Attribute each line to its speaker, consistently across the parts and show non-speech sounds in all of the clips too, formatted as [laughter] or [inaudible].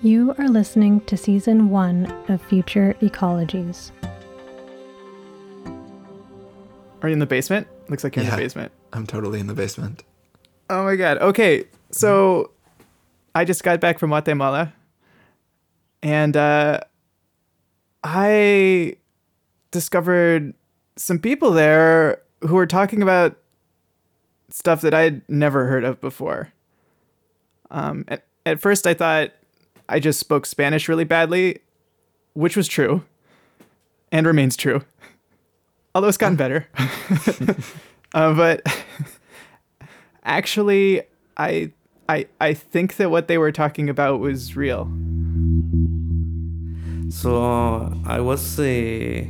Speaker 1: You are listening to season one of Future Ecologies.
Speaker 2: Are you in the basement? Looks like you're in the basement.
Speaker 3: I'm totally in the basement.
Speaker 2: Oh my god. Okay, so I just got back from Guatemala, and uh, I discovered some people there who were talking about stuff that I'd never heard of before. Um, at, at first, I thought I just spoke Spanish really badly, which was true, and remains true. Although it's gotten better. [laughs] uh, but [laughs] actually I I I think that what they were talking about was real.
Speaker 4: So I was uh,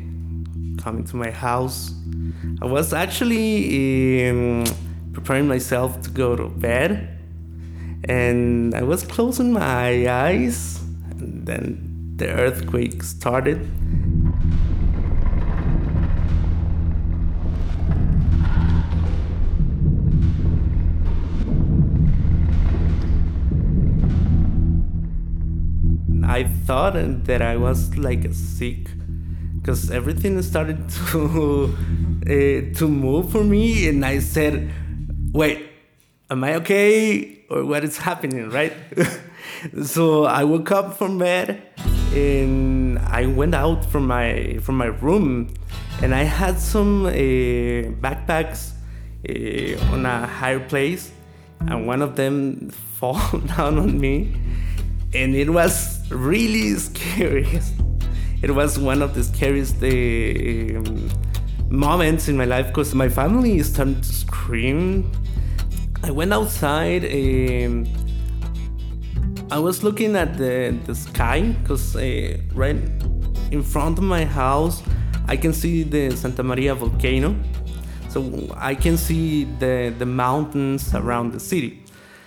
Speaker 4: coming to my house. I was actually um, preparing myself to go to bed, and I was closing my eyes, and then the earthquake started. I thought that I was like sick because everything started [laughs] to uh, to move for me, and I said, "Wait, am I okay, or what is happening?" Right? [laughs] so I woke up from bed, and I went out from my from my room, and I had some uh, backpacks uh, on a higher place, and one of them [laughs] fall [laughs] down on me and it was really scary. It was one of the scariest uh, moments in my life because my family started to scream. I went outside. Um, I was looking at the, the sky because uh, right in front of my house, I can see the Santa Maria volcano. So I can see the, the mountains around the city.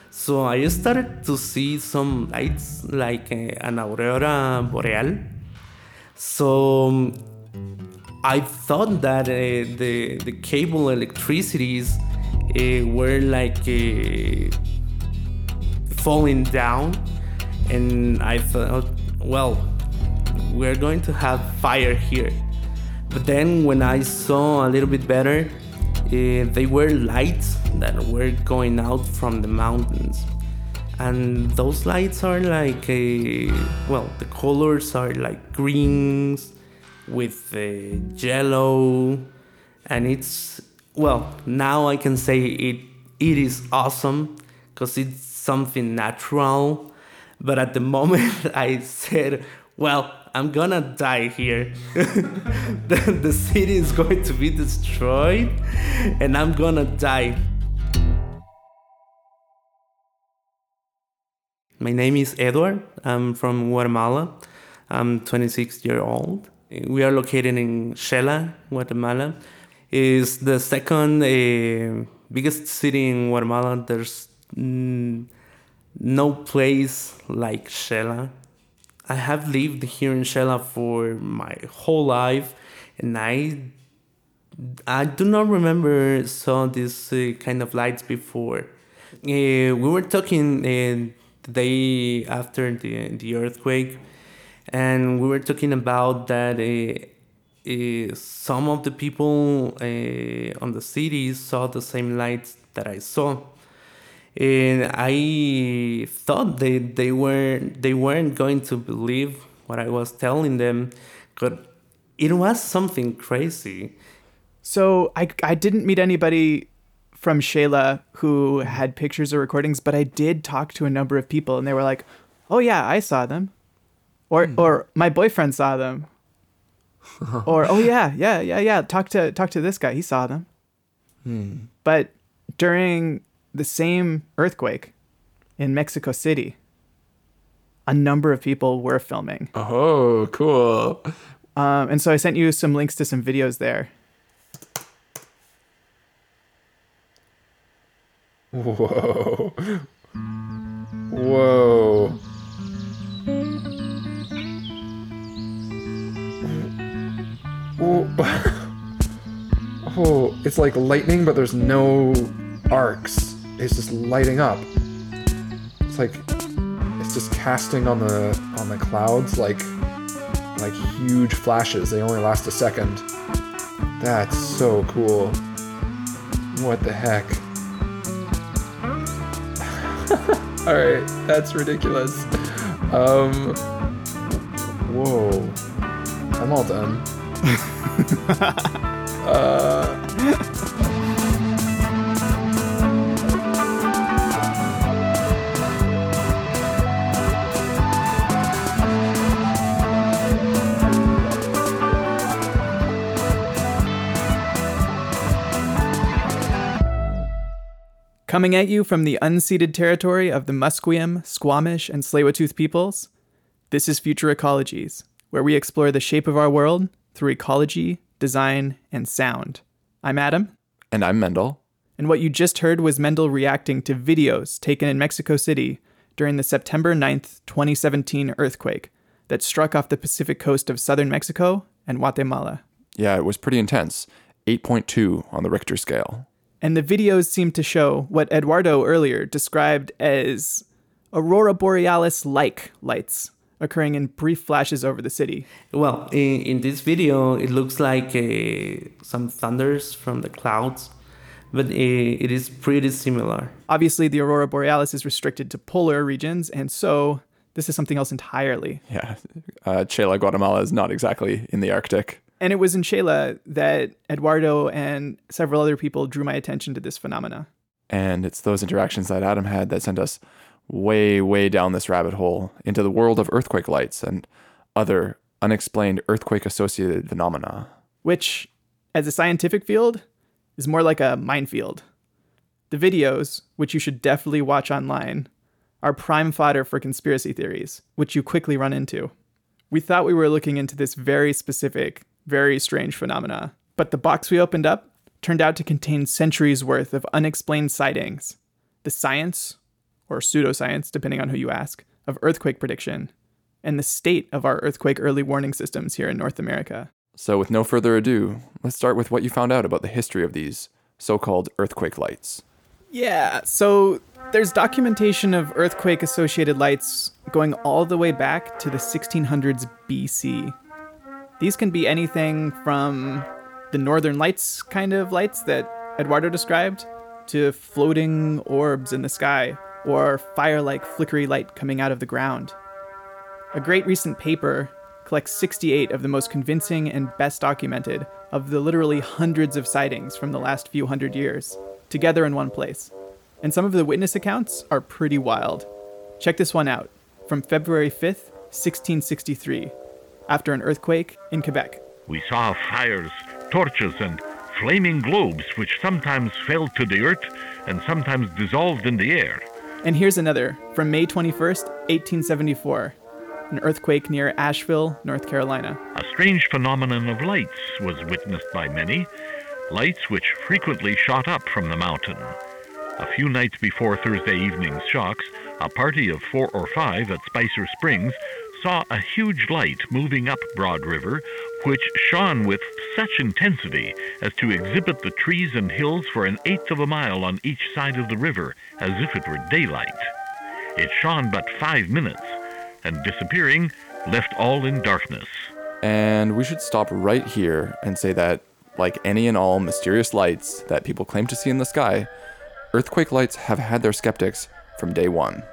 Speaker 4: So I started to see some lights like uh, an aurora boreal. So um, I thought that uh, the the cable electricities uh, were like uh, falling down, and I thought, well, we're going to have fire here. But then when I saw a little bit better, uh, they were lights that were going out from the mountains. And those lights are like a well the colors are like greens with yellow. And it's well now i can say it it is awesome because it's something natural but at the [laughs] moment i said well i'm gonna die here [laughs] the, the city is going to be destroyed and i'm gonna die My name is Edward. I'm from Guatemala. I'm 26 year old. We are located in Xela, Guatemala. It's the second uh, biggest city in Guatemala. There's no place like Xela. I have lived here in Xela for my whole life, and I I do not remember saw this uh, kind of lights before. Uh, we were talking uh, the day after the the earthquake, and we were talking about that uh, uh, some of the people uh, on the city saw the same lights that I saw, and I thought they they were they weren't going to believe what I was telling them, but it was something crazy.
Speaker 2: So I I didn't meet anybody from Xela who had pictures or recordings, but I did talk to a number of people and they were like, "Oh yeah, I saw them." Or or my boyfriend saw them. [laughs] or oh yeah, yeah, yeah, yeah, talk to talk to this guy, he saw them. But during the same earthquake in Mexico City, a number of people were filming.
Speaker 3: Oh, cool.
Speaker 2: Um, and so I sent you some links to some videos there.
Speaker 3: Whoa. Whoa. [laughs] Oh, it's like lightning, but there's no arcs. It's just lighting up. It's like it's just casting on the on the clouds like like huge flashes. They only last a second. That's so cool. What the heck? [laughs] All right, that's ridiculous. Um, whoa, I'm all done. [laughs]
Speaker 2: Coming at you from the unceded territory of the Musqueam, Squamish, and Tsleil-Waututh peoples, this is Future Ecologies, where we explore the shape of our world through ecology, design, and sound. I'm Adam,
Speaker 5: And I'm Mendel.
Speaker 2: and what you just heard was Mendel reacting to videos taken in Mexico City during the September 9th, 2017 earthquake that struck off the Pacific coast of southern Mexico and Guatemala.
Speaker 5: Yeah, it was pretty intense. 8.2 on the Richter scale.
Speaker 2: And the videos seem to show what Eduardo earlier described as aurora borealis like lights occurring in brief flashes over the city.
Speaker 4: Well, in, in this video, it looks like uh, some thunders from the clouds, but uh, it is pretty similar.
Speaker 2: Obviously, the aurora borealis is restricted to polar regions, and so this is something else entirely.
Speaker 5: Yeah, uh, Xela, Guatemala is not exactly in the Arctic.
Speaker 2: And it was in Xela that Eduardo and several other people drew my attention to this phenomena.
Speaker 5: And it's those interactions that Adam had that sent us way, way down this rabbit hole into the world of earthquake lights and other unexplained earthquake associated phenomena.
Speaker 2: which, as a scientific field, is more like a minefield. The videos, which you should definitely watch online, are prime fodder for conspiracy theories, which you quickly run into. We thought we were looking into this very specific, very strange phenomena, but the box we opened up turned out to contain centuries worth of unexplained sightings, the science, or pseudoscience, depending on who you ask, of earthquake prediction, and the state of our earthquake early warning systems here in North America.
Speaker 5: So, with no further ado, let's start with what you found out about the history of these so called earthquake lights.
Speaker 2: Yeah, so there's documentation of earthquake associated lights going all the way back to the 1600s BC. These can be anything from the northern lights kind of lights that Eduardo described to floating orbs in the sky or fire like flickery light coming out of the ground. A great recent paper collects 68 of the most convincing and best documented of the literally hundreds of sightings from the last few hundred years, together in one place. And some of the witness accounts are pretty wild. Check this one out from February 5th, 1663, after an earthquake in Quebec.
Speaker 6: We saw fires, torches, and flaming globes which sometimes fell to the earth and sometimes dissolved in the air.
Speaker 2: And here's another from May 21st, 1874, an earthquake near Asheville, North Carolina.
Speaker 6: A strange phenomenon of lights was witnessed by many, lights which frequently shot up from the mountain. A few nights before Thursday evening's shocks, a party of four or five at Spicer Springs saw a huge light moving up Broad River, which shone with such intensity as to exhibit the trees and hills for an eighth of a mile on each side of the river, as if it were daylight. It shone but five minutes, and disappearing, left all in darkness.
Speaker 5: And we should stop right here and say that, like any and all mysterious lights that people claim to see in the sky, earthquake lights have had their skeptics from day one.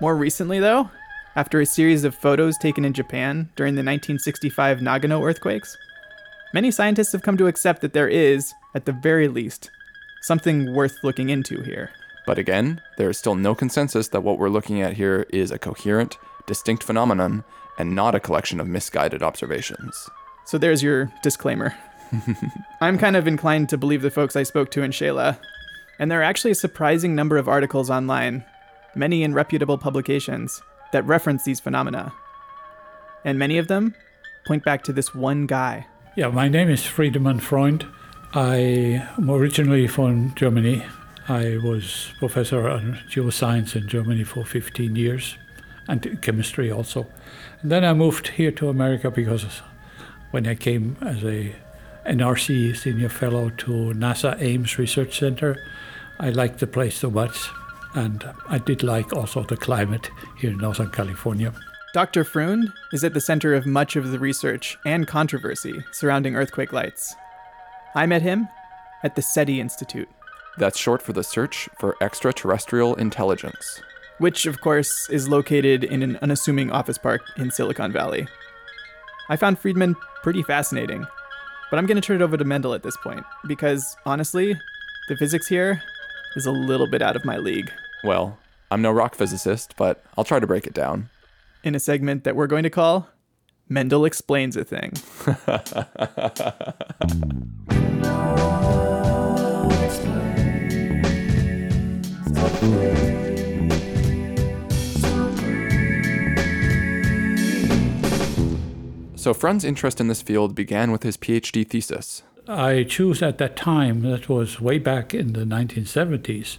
Speaker 2: More recently, though, after a series of photos taken in Japan during the 1965 Nagano earthquakes, many scientists have come to accept that there is, at the very least, something worth looking into here.
Speaker 5: But again, there is still no consensus that what we're looking at here is a coherent, distinct phenomenon and not a collection of misguided observations.
Speaker 2: So there's your disclaimer. [laughs] I'm kind of inclined to believe the folks I spoke to in Xela, and there are actually a surprising number of articles online, many in reputable publications, that reference these phenomena. And many of them point back to this one guy.
Speaker 7: Yeah, my name is Friedemann Freund. I am originally from Germany. I was professor on geoscience in Germany for 15 years and chemistry also. And then I moved here to America because when I came as a NRC senior fellow to NASA Ames Research Center, I liked the place so much And I did like also the climate here in Northern California.
Speaker 2: Dr. Freund is at the center of much of the research and controversy surrounding earthquake lights. I met him at the SETI Institute,
Speaker 5: That's short for the Search for Extraterrestrial Intelligence.
Speaker 2: which, of course, is located in an unassuming office park in Silicon Valley. I found Friedemann pretty fascinating, but I'm going to turn it over to Mendel at this point, because honestly, the physics here is a little bit out of my league.
Speaker 5: Well, I'm no rock physicist, but I'll try to break it down.
Speaker 2: In a segment that we're going to call Mendel Explains a Thing.
Speaker 5: So, Freund's interest in this field began with his PhD thesis.
Speaker 7: I choose at that time, that was way back in the 1970s,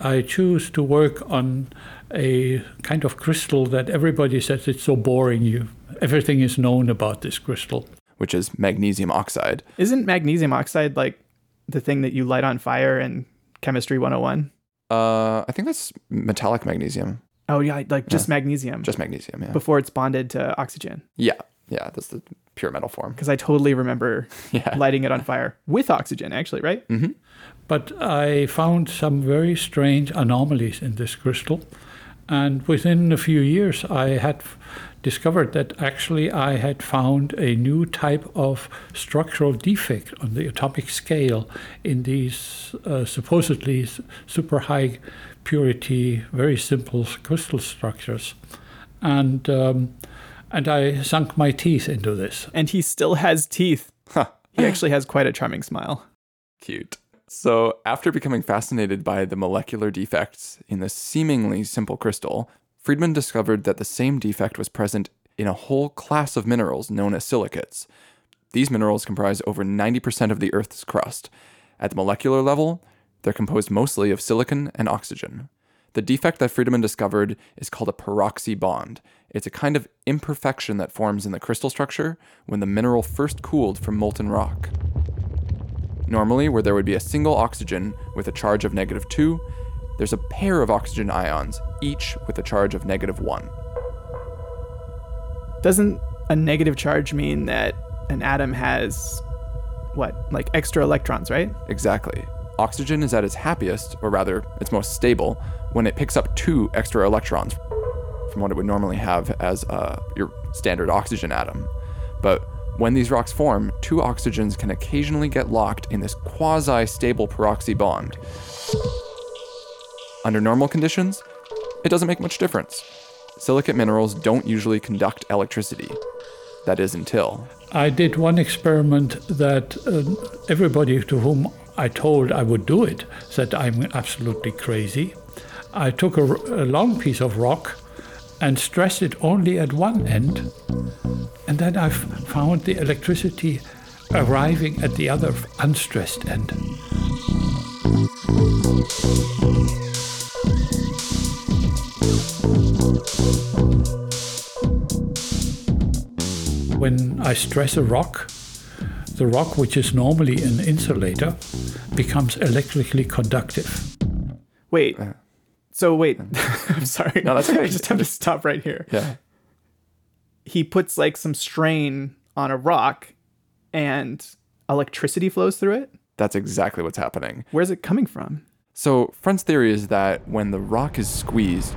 Speaker 7: I choose to work on a kind of crystal that everybody says it's so boring. You, everything is known about this crystal.
Speaker 5: which is magnesium oxide.
Speaker 2: Isn't magnesium oxide like the thing that you light on fire in Chemistry 101?
Speaker 5: Uh, I think that's metallic magnesium,
Speaker 2: Oh, yeah, like just magnesium
Speaker 5: just magnesium. Yeah,
Speaker 2: before it's bonded to oxygen.
Speaker 5: yeah, yeah. That's the pure metal form.
Speaker 2: Because I totally remember [laughs]
Speaker 5: Yeah.
Speaker 2: lighting it on fire with oxygen, actually, right?
Speaker 7: But I found some very strange anomalies in this crystal. And within a few years, I had f- discovered that actually I had found a new type of structural defect on the atomic scale in these uh, supposedly s- super high purity, very simple crystal structures. And, um, and I sunk my teeth into this.
Speaker 2: And he still has teeth. He actually has quite a charming smile.
Speaker 5: Cute. So, after becoming fascinated by the molecular defects in this seemingly simple crystal, Friedemann discovered that the same defect was present in a whole class of minerals known as silicates. These minerals comprise over 90% of the Earth's crust. At the molecular level, they're composed mostly of silicon and oxygen. The defect that Friedemann discovered is called a peroxy bond. It's a kind of imperfection that forms in the crystal structure when the mineral first cooled from molten rock. Normally, where there would be a single oxygen with a charge of negative 2, there's a pair of oxygen ions, each with a charge of negative 1.
Speaker 2: Doesn't a negative charge mean that an atom has, what, like extra electrons, right?
Speaker 5: Exactly. Oxygen is at its happiest, or rather, its most stable, when it picks up two extra electrons from what it would normally have as uh, your standard oxygen atom. But when these rocks form, two oxygens can occasionally get locked in this quasi stable peroxy bond. Under normal conditions, it doesn't make much difference. Silicate minerals don't usually conduct electricity. That is until.
Speaker 7: I did one experiment that uh, everybody to whom I told I would do it said I'm absolutely crazy. I took a long piece of rock and stressed it only at one end, and then I found the electricity arriving at the other unstressed end. When I stress a rock, the rock, which is normally an insulator, becomes electrically conductive.
Speaker 2: Wait. Uh-huh. So wait, [laughs] I'm sorry.
Speaker 5: No, that's okay. [laughs]
Speaker 2: I just have to stop right here.
Speaker 5: Yeah.
Speaker 2: He puts like some strain on a rock and electricity flows through it.
Speaker 5: That's exactly what's happening.
Speaker 2: Where's it coming from?
Speaker 5: So, Freund's theory is that when the rock is squeezed,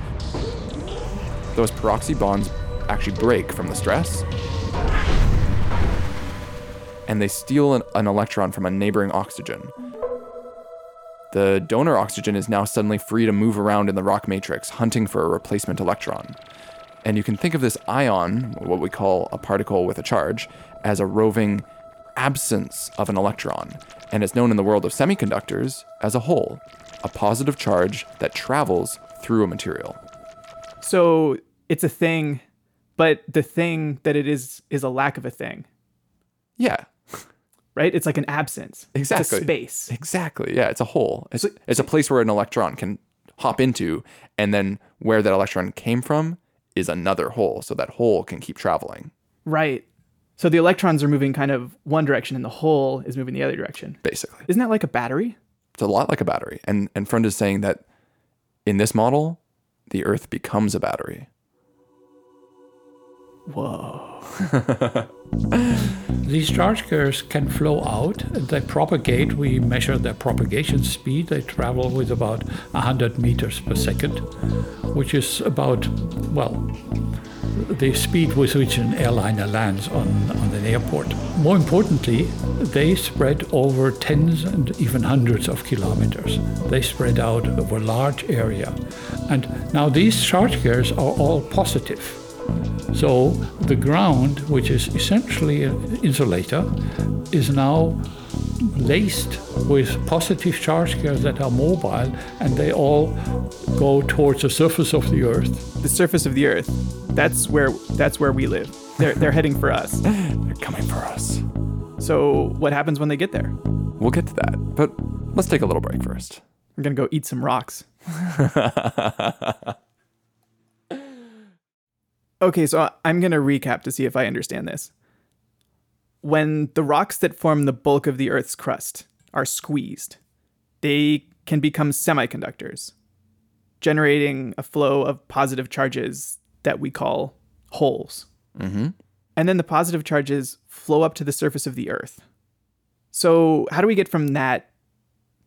Speaker 5: those peroxy bonds actually break from the stress, and they steal an, an electron from a neighboring oxygen. The donor oxygen is now suddenly free to move around in the rock matrix, hunting for a replacement electron. And you can think of this ion, what we call a particle with a charge, as a roving absence of an electron. And it's known in the world of semiconductors as a hole, a positive charge that travels through a material.
Speaker 2: So it's a thing, but the thing that it is is a lack of a thing,
Speaker 5: Yeah,
Speaker 2: right? It's like an absence. It's a
Speaker 5: Exactly.
Speaker 2: space.
Speaker 5: exactly. Yeah, it's a hole. It's, it's a place where an electron can hop into, and then where that electron came from is another hole. So that hole can keep traveling,
Speaker 2: Right. So the electrons are moving kind of one direction and the hole is moving the other direction.
Speaker 5: basically.
Speaker 2: Isn't that like a battery?
Speaker 5: It's a lot like a battery. And and Freund is saying that In this model, the Earth becomes a battery.
Speaker 2: Whoa. [laughs]
Speaker 7: These charge carriers can flow out they propagate. We measure their propagation speed. They travel with about 100 meters per second, which is about, well, the speed with which an airliner lands on, on an airport. More importantly, they spread over tens and even hundreds of kilometers. They spread out over a large area. And now these charge carriers are all positive. So the ground, which is essentially an insulator, is now laced with positive charge carriers that are mobile and they all go towards the surface of the earth.
Speaker 2: The surface of the Earth. That's where that's where we live. They're they're [laughs] heading for us.
Speaker 5: They're coming for us.
Speaker 2: So what happens when they get there?
Speaker 5: We'll get to that, but let's take a little break first.
Speaker 2: We're gonna go eat some rocks. [laughs] okay, so I'm gonna recap to see if I understand this. When the rocks that form the bulk of the Earth's crust are squeezed, they can become semiconductors, generating a flow of positive charges that we call holes.
Speaker 5: Mm-hmm.
Speaker 2: And then the positive charges flow up to the surface of the Earth. So, how do we get from that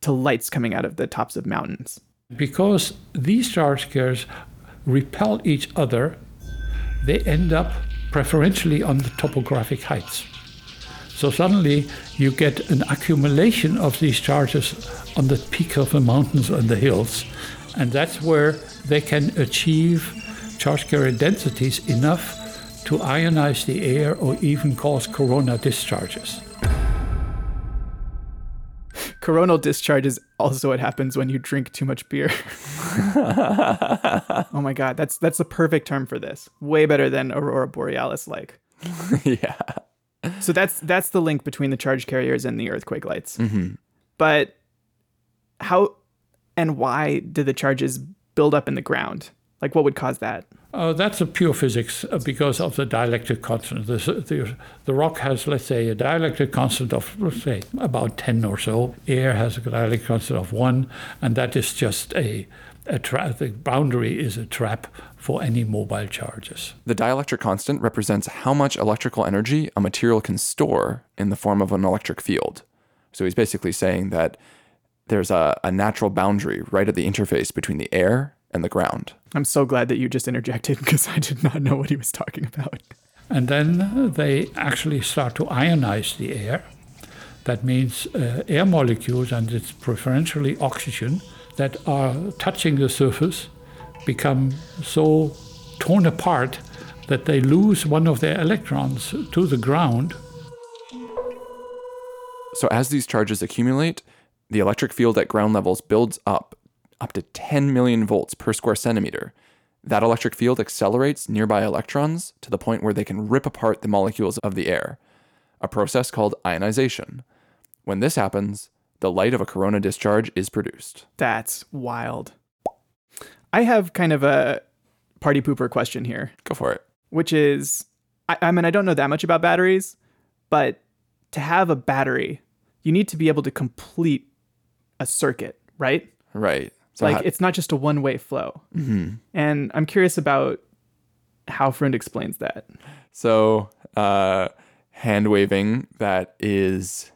Speaker 2: to lights coming out of the tops of mountains?
Speaker 7: Because these charge carriers repel each other, they end up preferentially on the topographic heights. So suddenly you get an accumulation of these charges on the peak of the mountains and the hills, and that's where they can achieve charge carrier densities enough to ionize the air or even cause corona discharges.
Speaker 2: Coronal discharge is also what happens when you drink too much beer. [laughs] [laughs] oh my god, that's that's the perfect term for this. Way better than aurora borealis like. [laughs]
Speaker 5: yeah.
Speaker 2: So that's that's the link between the charge carriers and the earthquake lights.
Speaker 5: Mm-hmm.
Speaker 2: But how and why did the charges build up in the ground? Like what would cause that?
Speaker 7: Uh, that's a pure physics uh, because of the dielectric constant. The, the, the rock has, let's say, a dielectric constant of, let's say, about 10 or so. Air has a dielectric constant of 1, and that is just a, a trap. The boundary is a trap for any mobile charges.
Speaker 5: The dielectric constant represents how much electrical energy a material can store in the form of an electric field. So he's basically saying that there's a, a natural boundary right at the interface between the air and the ground.
Speaker 2: I'm so glad that you just interjected [laughs] because I did not know what he was talking about.
Speaker 7: And then they actually start to ionize the air. That means uh, air molecules, and it's preferentially oxygen, that are touching the surface become so torn apart that they lose one of their electrons to the ground.
Speaker 5: So as these charges accumulate, the electric field at ground levels builds up up to 10 million volts per square centimeter. That electric field accelerates nearby electrons to the point where they can rip apart the molecules of the air, a process called ionization. When this happens, the light of a corona discharge is produced.
Speaker 2: That's wild. I have kind of a party pooper question here,
Speaker 5: Go for it.
Speaker 2: which is I, I mean, I don't know that much about batteries, but to have a battery, you need to be able to complete a circuit, right?
Speaker 5: Right. So
Speaker 2: like
Speaker 5: how-
Speaker 2: it's not just a one way flow.
Speaker 5: Mhm.
Speaker 2: And I'm curious about how Freund explains that.
Speaker 5: So, uh, hand waving that is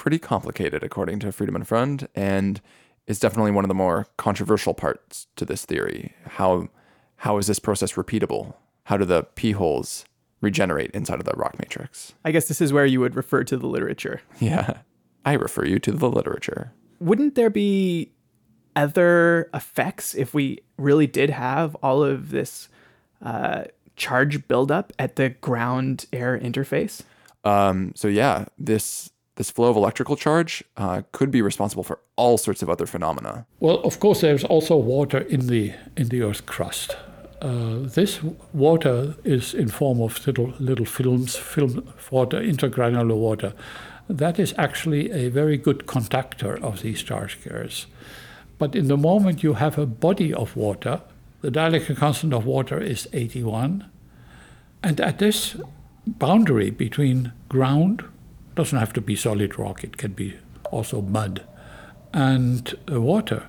Speaker 5: pretty complicated, according to Friedemann Freund, and is definitely one of the more controversial parts to this theory. How how is this process repeatable? How do the p holes regenerate inside of the rock matrix?
Speaker 2: I guess this is where you would refer to the literature.
Speaker 5: Yeah, I refer you to the literature.
Speaker 2: Wouldn't there be other effects if we really did have all of this uh, charge buildup at the ground air interface?
Speaker 5: Um, so yeah, this this flow of electrical charge uh, could be responsible for all sorts of other phenomena.
Speaker 7: Well, of course, there's also water in the in the Earth's crust. Uh, this water is in form of little little films, film water, intergranular water. That is actually a very good conductor of these charge carriers. But in the moment you have a body of water, the dielectric constant of water is 81, and at this boundary between ground doesn't have to be solid rock; it can be also mud and uh, water,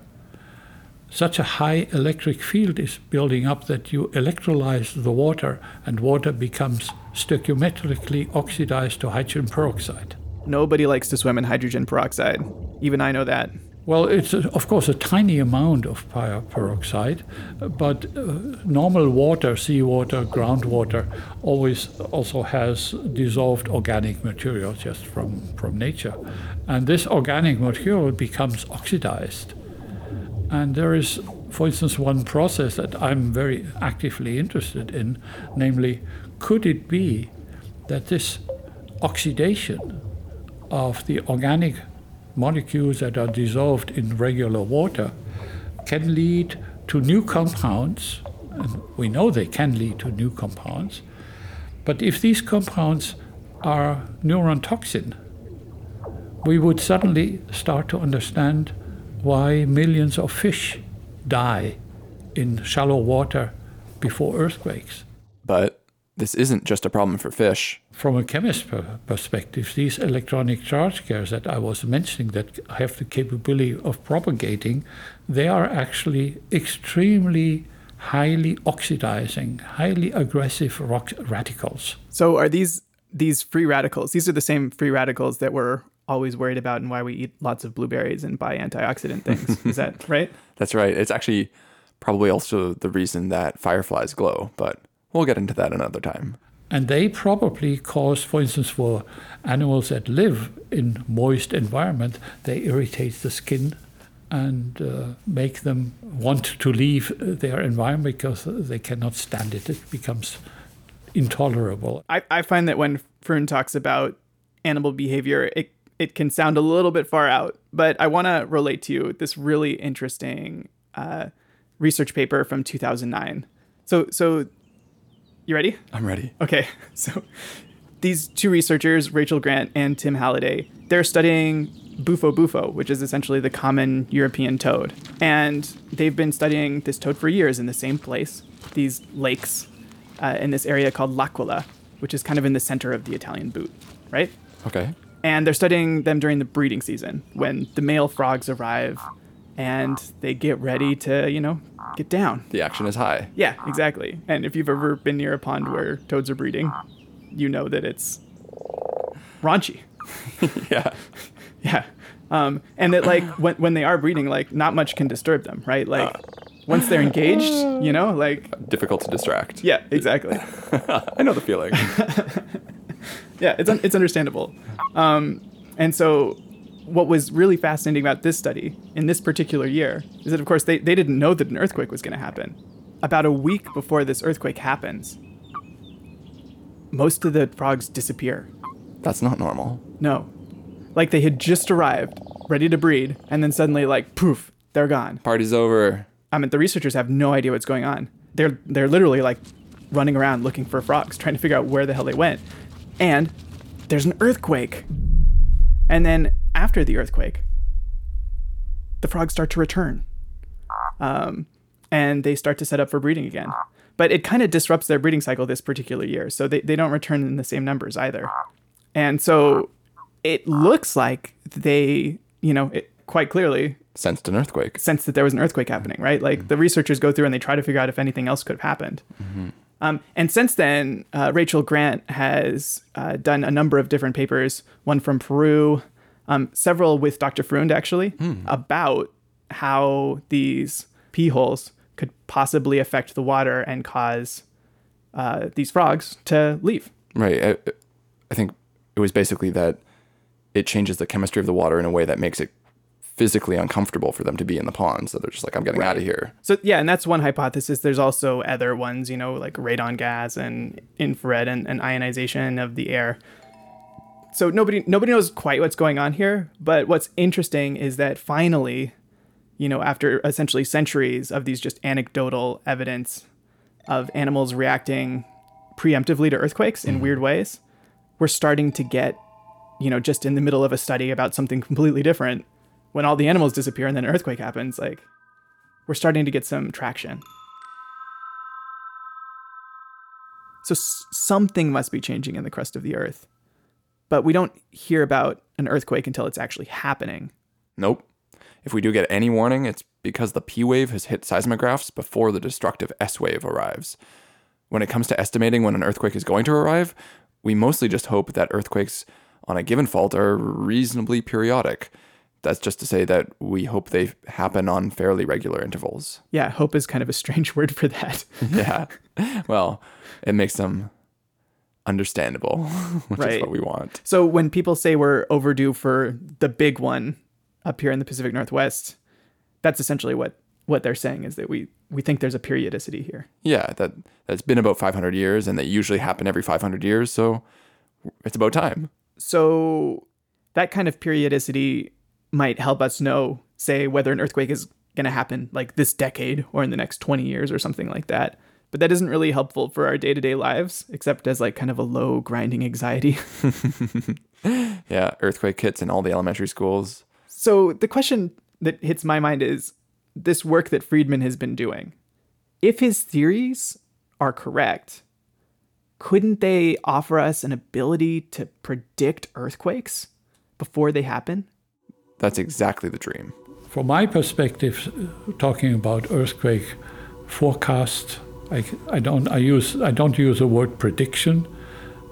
Speaker 7: such a high electric field is building up that you electrolyze the water and water becomes stoichiometrically oxidized to hydrogen peroxide.
Speaker 2: Nobody likes to swim in hydrogen peroxide. Even I know that.
Speaker 7: Well, it's of course a tiny amount of peroxide, but uh, normal water, seawater, groundwater, always also has dissolved organic material just from, from nature. And this organic material becomes oxidized. And there is, for instance, one process that I'm very actively interested in, namely, could it be that this oxidation of the organic molecules that are dissolved in regular water can lead to new compounds, and we know they can lead to new compounds, but if these compounds are neurotoxin, we would suddenly start to understand why millions of fish die in shallow water before earthquakes.
Speaker 5: But this isn't just a problem for fish.
Speaker 7: From a chemist per- perspective, these electronic charge carriers that I was mentioning that have the capability of propagating, they are actually extremely highly oxidizing, highly aggressive rock radicals.
Speaker 2: So are these these free radicals? These are the same free radicals that we're always worried about and why we eat lots of blueberries and buy antioxidant things. [laughs] Is that right?
Speaker 5: That's right. It's actually probably also the reason that fireflies glow, but we'll get into that another time.
Speaker 7: And they probably cause, for instance, for animals that live in moist environment, they irritate the skin and uh, make them want to leave their environment because they cannot stand it. It becomes intolerable.
Speaker 2: I, I find that when Freund talks about animal behavior, it it can sound a little bit far out, but I want to relate to you this really interesting uh, research paper from 2009. So so you ready?
Speaker 5: I'm ready.
Speaker 2: Okay, [laughs] so these two researchers, Rachel Grant and Tim Halliday, they're studying Bufo bufo, which is essentially the common European toad. And they've been studying this toad for years in the same place, these lakes uh, in this area called L'Aquila, which is kind of in the center of the Italian boot, right?
Speaker 5: Okay.
Speaker 2: And they're studying them during the breeding season when the male frogs arrive and they get ready to, you know, get down.
Speaker 5: The action is high.
Speaker 2: Yeah, exactly. And if you've ever been near a pond where toads are breeding, you know that it's raunchy. [laughs]
Speaker 5: yeah. [laughs]
Speaker 2: Yeah. Um, and that like when when they are breeding, like not much can disturb them, right? Like once they're engaged, you know, like
Speaker 5: Difficult to distract.
Speaker 2: yeah, exactly. [laughs]
Speaker 5: I know the feeling.
Speaker 2: Yeah, it's un- it's understandable. Um, and so what was really fascinating about this study in this particular year is that of course they, they didn't know that an earthquake was going to happen. About a week before this earthquake happens, most of the frogs disappear.
Speaker 5: That's not normal.
Speaker 2: No. Like they had just arrived, ready to breed, and then suddenly like poof, they're gone.
Speaker 5: Party's over.
Speaker 2: I mean, the researchers have no idea what's going on. They're they're literally like running around looking for frogs, trying to figure out where the hell they went. And there's an earthquake. And then after the earthquake, the frogs start to return. Um, and they start to set up for breeding again. But it kind of disrupts their breeding cycle this particular year. So they, they don't return in the same numbers either. And so it looks like they, you know, it, quite clearly
Speaker 5: Sensed an earthquake.
Speaker 2: Sensed that there was an earthquake happening, right? Like the researchers go through and they try to figure out if anything else could have happened. Um, and since then, uh, Rachel Grant has uh, done a number of different papers, one from Peru, um, several with Dr. Freund actually, about how these p holes could possibly affect the water and cause uh, these frogs to leave.
Speaker 5: Right. I, I think it was basically that it changes the chemistry of the water in a way that makes it physically uncomfortable for them to be in the pond. So they're just like, I'm getting out of here.
Speaker 2: So yeah, and that's one hypothesis. There's also other ones, you know, like radon gas and infrared and, and ionization of the air. So nobody nobody knows quite what's going on here, but what's interesting is that finally, you know, after essentially centuries of these just anecdotal evidence of animals reacting preemptively to earthquakes in mm-hmm. weird ways, we're starting to get, you know, just in the middle of a study about something completely different, when all the animals disappear and then an earthquake happens, like we're starting to get some traction. So s- something must be changing in the crust of the earth. But we don't hear about an earthquake until it's actually happening.
Speaker 5: Nope. If we do get any warning, it's because the P wave has hit seismographs before the destructive S wave arrives. When it comes to estimating when an earthquake is going to arrive, we mostly just hope that earthquakes on a given fault are reasonably periodic. That's just to say that we hope they happen on fairly regular intervals.
Speaker 2: Yeah, hope is kind of a strange [laughs] word for that.
Speaker 5: yeah. Well, it makes them understandable, [laughs] which is what we want.
Speaker 2: So when people say we're overdue for the big one up here in the Pacific Northwest, that's essentially what what they're saying is that we we think there's a periodicity here.
Speaker 5: Yeah, that that's been about 500 years, and they usually happen every 500 years. So it's about time.
Speaker 2: So that kind of periodicity might help us know, say, whether an earthquake is going to happen like this decade or in the next 20 years or something like that. But that isn't really helpful for our day to day lives, except as like kind of a low grinding anxiety. [laughs]
Speaker 5: Yeah, earthquake kits in all the elementary schools.
Speaker 2: So the question that hits my mind is this work that Friedemann has been doing. If his theories are correct, couldn't they offer us an ability to predict earthquakes before they happen?
Speaker 5: That's exactly the dream.
Speaker 7: From my perspective, talking about earthquake forecast, I, I don't I use I don't use the word prediction,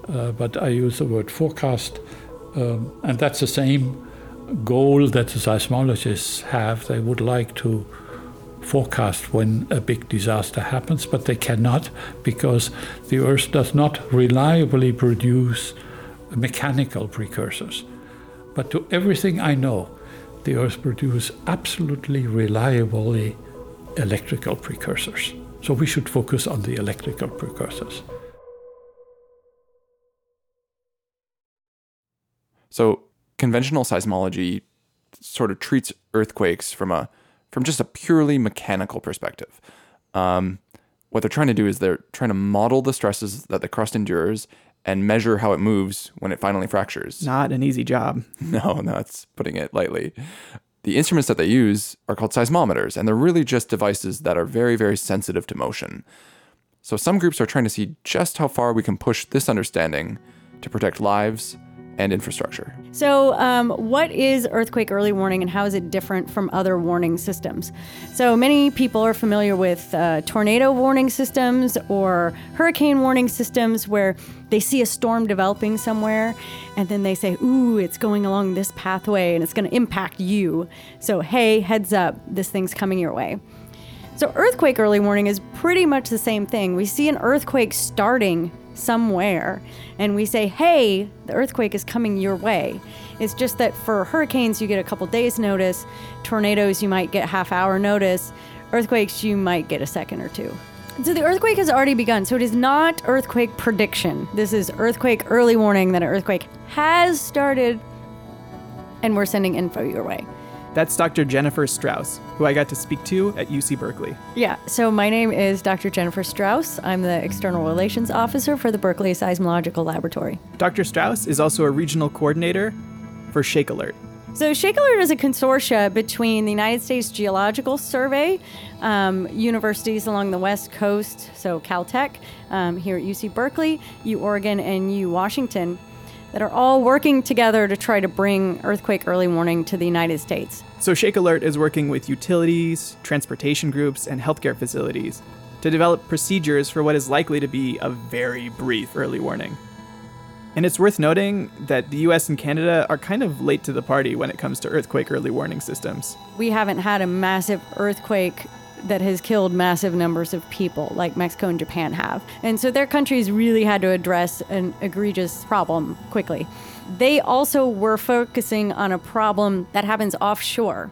Speaker 7: uh, but I use the word forecast, um, and that's the same goal that the seismologists have. They would like to forecast when a big disaster happens, but they cannot because the Earth does not reliably produce mechanical precursors. But to everything I know, the Earth produces absolutely reliably electrical precursors. So we should focus on the electrical precursors.
Speaker 5: So conventional seismology sort of treats earthquakes from a from just a purely mechanical perspective. Um, what they're trying to do is they're trying to model the stresses that the crust endures and measure how it moves when it finally fractures.
Speaker 2: Not an easy job. [laughs]
Speaker 5: No, no, that's putting it lightly. The instruments that they use are called seismometers, and they're really just devices that are very, very sensitive to motion. So some groups are trying to see just how far we can push this understanding to protect lives and infrastructure.
Speaker 8: So, um, what is earthquake early warning and how is it different from other warning systems? So, many people are familiar with uh, tornado warning systems or hurricane warning systems where they see a storm developing somewhere and then they say, Ooh, it's going along this pathway and it's going to impact you. So, hey, heads up, this thing's coming your way. So, earthquake early warning is pretty much the same thing. We see an earthquake starting somewhere and we say, hey, the earthquake is coming your way. It's just that for hurricanes, you get a couple days' notice. Tornadoes, you might get half hour notice. Earthquakes, you might get a second or two. So the earthquake has already begun. So it is not earthquake prediction. This is earthquake early warning that an earthquake has started and we're sending info your way.
Speaker 2: That's Dr. Jennifer Strauss, who I got to speak to at UC Berkeley.
Speaker 8: Yeah, so my name is Dr. Jennifer Strauss. I'm the External Relations Officer for the Berkeley Seismological Laboratory.
Speaker 2: Dr. Strauss is also a regional coordinator for Shake Alert.
Speaker 8: So, Shake Alert is a consortia between the United States Geological Survey, um, universities along the West Coast, so Caltech, um, here at UC Berkeley, U Oregon, and U Washington, that are all working together to try to bring earthquake early warning to the United States.
Speaker 2: So Shake Alert is working with utilities, transportation groups, and healthcare facilities to develop procedures for what is likely to be a very brief early warning. And it's worth noting that the US and Canada are kind of late to the party when it comes to earthquake early warning systems.
Speaker 8: We haven't had a massive earthquake that has killed massive numbers of people like Mexico and Japan have. And so their countries really had to address an egregious problem quickly. They also were focusing on a problem that happens offshore.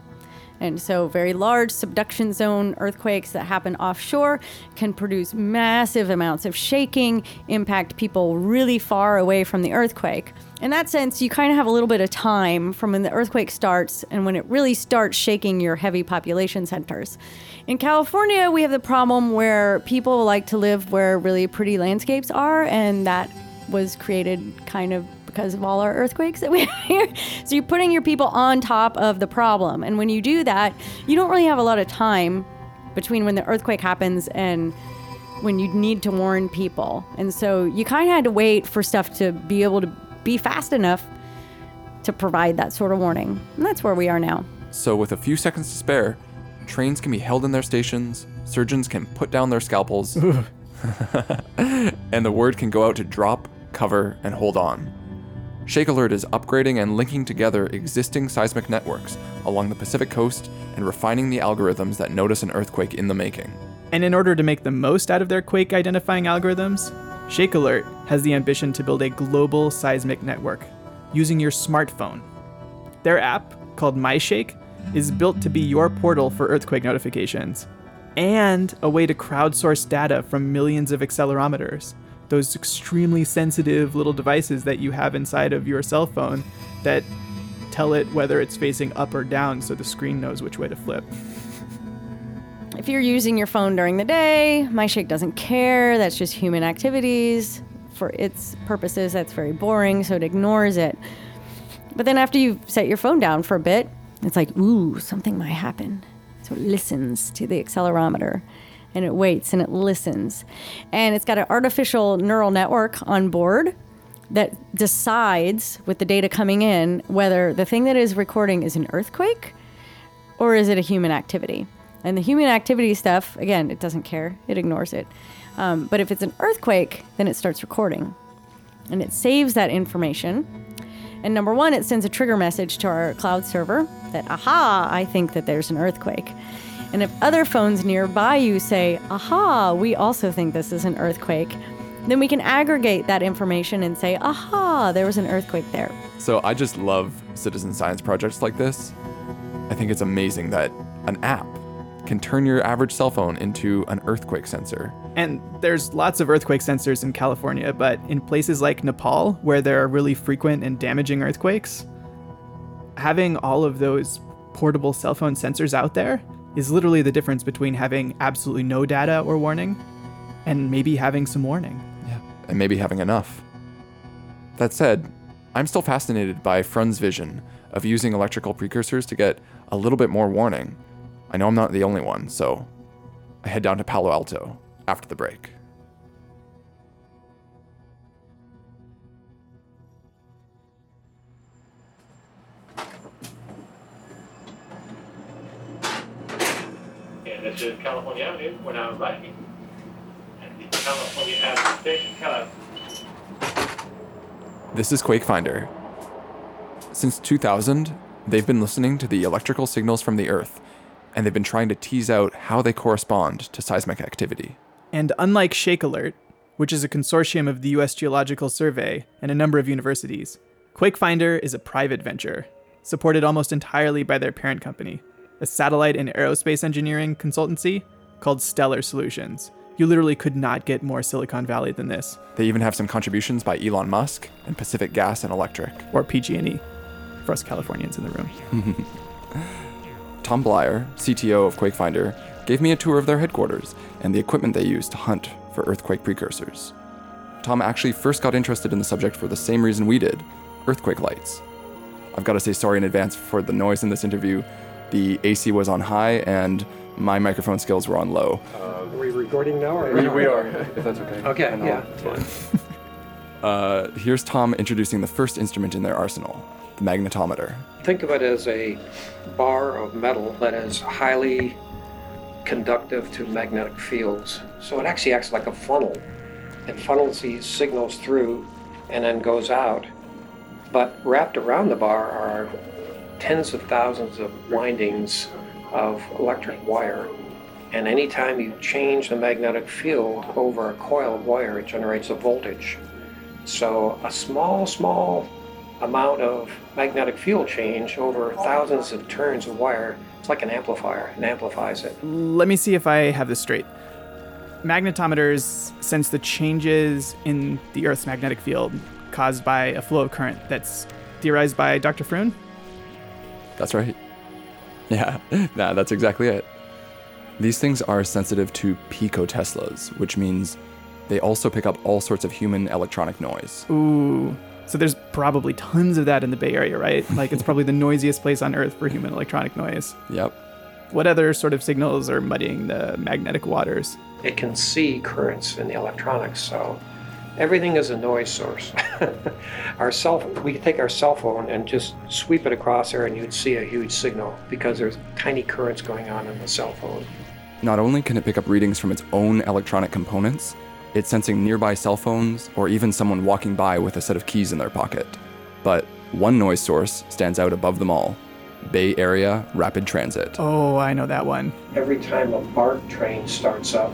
Speaker 8: And so, very large subduction zone earthquakes that happen offshore can produce massive amounts of shaking, impact people really far away from the earthquake. In that sense, you kind of have a little bit of time from when the earthquake starts and when it really starts shaking your heavy population centers. In California, we have the problem where people like to live where really pretty landscapes are, and that was created kind of because of all our earthquakes that we [laughs] have here. So you're putting your people on top of the problem. And when you do that, you don't really have a lot of time between when the earthquake happens and when you need to warn people. And so you kind of had to wait for stuff to be able to be fast enough to provide that sort of warning. And that's where we are now.
Speaker 5: So, with a few seconds to spare, trains can be held in their stations, surgeons can put down their scalpels, [laughs] and the word can go out to drop, cover, and hold on. Shake Alert is upgrading and linking together existing seismic networks along the Pacific coast and refining the algorithms that notice an earthquake in the making.
Speaker 2: And in order to make the most out of their quake identifying algorithms, Shake Alert has the ambition to build a global seismic network using your smartphone. Their app, called MyShake, is built to be your portal for earthquake notifications and a way to crowdsource data from millions of accelerometers, those extremely sensitive little devices that you have inside of your cell phone that tell it whether it's facing up or down so the screen knows which way to flip.
Speaker 8: If you're using your phone during the day, MyShake doesn't care. That's just human activities. For its purposes, that's very boring, so it ignores it. But then after you've set your phone down for a bit, it's like, ooh, something might happen. So it listens to the accelerometer and it waits and it listens. And it's got an artificial neural network on board that decides, with the data coming in, whether the thing that is recording is an earthquake or is it a human activity. And the human activity stuff, again, it doesn't care, it ignores it. Um, but if it's an earthquake, then it starts recording and it saves that information. And number one, it sends a trigger message to our cloud server that, aha, I think that there's an earthquake. And if other phones nearby you say, aha, we also think this is an earthquake, then we can aggregate that information and say, aha, there was an earthquake there.
Speaker 5: So I just love citizen science projects like this. I think it's amazing that an app can turn your average cell phone into an earthquake sensor.
Speaker 2: And there's lots of earthquake sensors in California, but in places like Nepal, where there are really frequent and damaging earthquakes, having all of those portable cell phone sensors out there is literally the difference between having absolutely no data or warning and maybe having some warning.
Speaker 5: Yeah. And maybe having enough. That said, I'm still fascinated by Freund's vision of using electrical precursors to get a little bit more warning. I know I'm not the only one, so I head down to Palo Alto after the break.
Speaker 9: And this is California Avenue. We're now arriving at the California Avenue station. Hello.
Speaker 5: This is QuakeFinder. Since 2000, they've been listening to the electrical signals from the Earth, and they've been trying to tease out how they correspond to seismic activity.
Speaker 2: And unlike Shake Alert, which is a consortium of the US Geological Survey and a number of universities, QuakeFinder is a private venture, supported almost entirely by their parent company, a satellite and aerospace engineering consultancy called Stellar Solutions. You literally could not get more Silicon Valley than this,
Speaker 5: They even have some contributions by Elon Musk and Pacific Gas and Electric.
Speaker 2: or PG&E, for us Californians in the room. [laughs]
Speaker 5: Tom Bleier, CTO of QuakeFinder, gave me a tour of their headquarters and the equipment they use to hunt for earthquake precursors. Tom actually first got interested in the subject for the same reason we did earthquake lights. I've got to say sorry in advance for the noise in this interview. The AC was on high and my microphone skills were on low.
Speaker 10: Are we recording now? Or
Speaker 3: We, we are, if that's okay. [laughs]
Speaker 10: Okay,
Speaker 3: And
Speaker 10: yeah, it's [laughs] fine.
Speaker 5: Uh, here's Tom introducing the first instrument in their arsenal the magnetometer.
Speaker 10: Think of it as a bar of metal that is highly conductive to magnetic fields. So it actually acts like a funnel. It funnels these signals through and then goes out. But wrapped around the bar are tens of thousands of windings of electric wire. And anytime you change the magnetic field over a coil of wire, it generates a voltage. So a small, small amount of magnetic field change over thousands of turns of wire, it's like an amplifier. and amplifies it.
Speaker 2: Let me see if I have this straight. Magnetometers sense the changes in the Earth's magnetic field caused by a flow of current that's theorized by Dr. Freund.
Speaker 5: That's right. Yeah, [laughs] nah, that's exactly it. These things are sensitive to picoteslas, which means they also pick up all sorts of human electronic noise.
Speaker 2: Ooh. So there's probably tons of that in the Bay Area, right? [laughs] Like it's probably the noisiest place on Earth for human electronic noise.
Speaker 5: Yep.
Speaker 2: What other sort of signals are muddying the magnetic waters?
Speaker 10: It can see currents in the electronics, so Everything is a noise source. [laughs] our cell, we could take our cell phone and just sweep it across there, and you'd see a huge signal because there's tiny currents going on in the cell phone.
Speaker 5: Not only can it pick up readings from its own electronic components, it's sensing nearby cell phones or even someone walking by with a set of keys in their pocket. But one noise source stands out above them all Bay Area Rapid Transit.
Speaker 2: Oh, I know that one.
Speaker 10: Every time a BART train starts up,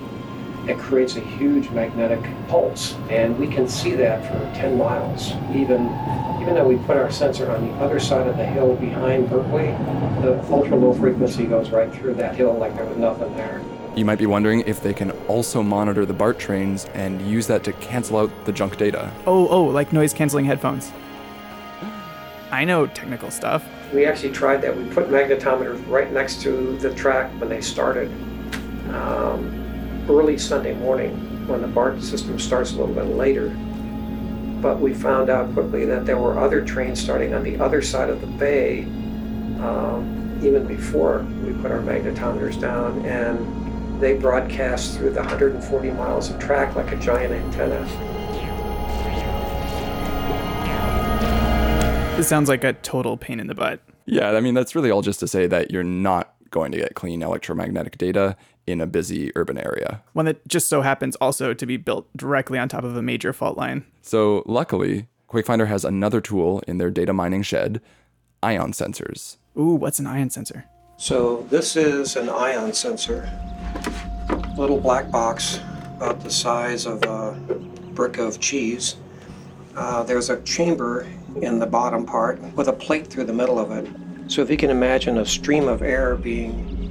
Speaker 10: it creates a huge magnetic pulse, and we can see that for 10 miles. Even, even though we put our sensor on the other side of the hill behind Berkeley, the ultra low frequency goes right through that hill like there was nothing there.
Speaker 5: You might be wondering if they can also monitor the BART trains and use that to cancel out the junk data.
Speaker 2: Oh, oh, like noise canceling headphones. I know technical stuff.
Speaker 10: We actually tried that. We put magnetometers right next to the track when they started. Um, early Sunday morning when the BART system starts a little bit later. But we found out quickly that there were other trains starting on the other side of the bay um, even before we put our magnetometers down, and they broadcast through the 140 miles of track like a giant antenna.
Speaker 2: This sounds like a total pain in the butt.
Speaker 5: Yeah, I mean, that's really all just to say that you're not going to get clean electromagnetic data in a busy urban area.
Speaker 2: One that just so happens also to be built directly on top of a major fault line.
Speaker 5: So, luckily, QuakeFinder has another tool in their data mining shed ion sensors.
Speaker 2: Ooh, what's an ion sensor?
Speaker 10: So, this is an ion sensor. Little black box about the size of a brick of cheese. Uh, there's a chamber in the bottom part with a plate through the middle of it. So, if you can imagine a stream of air being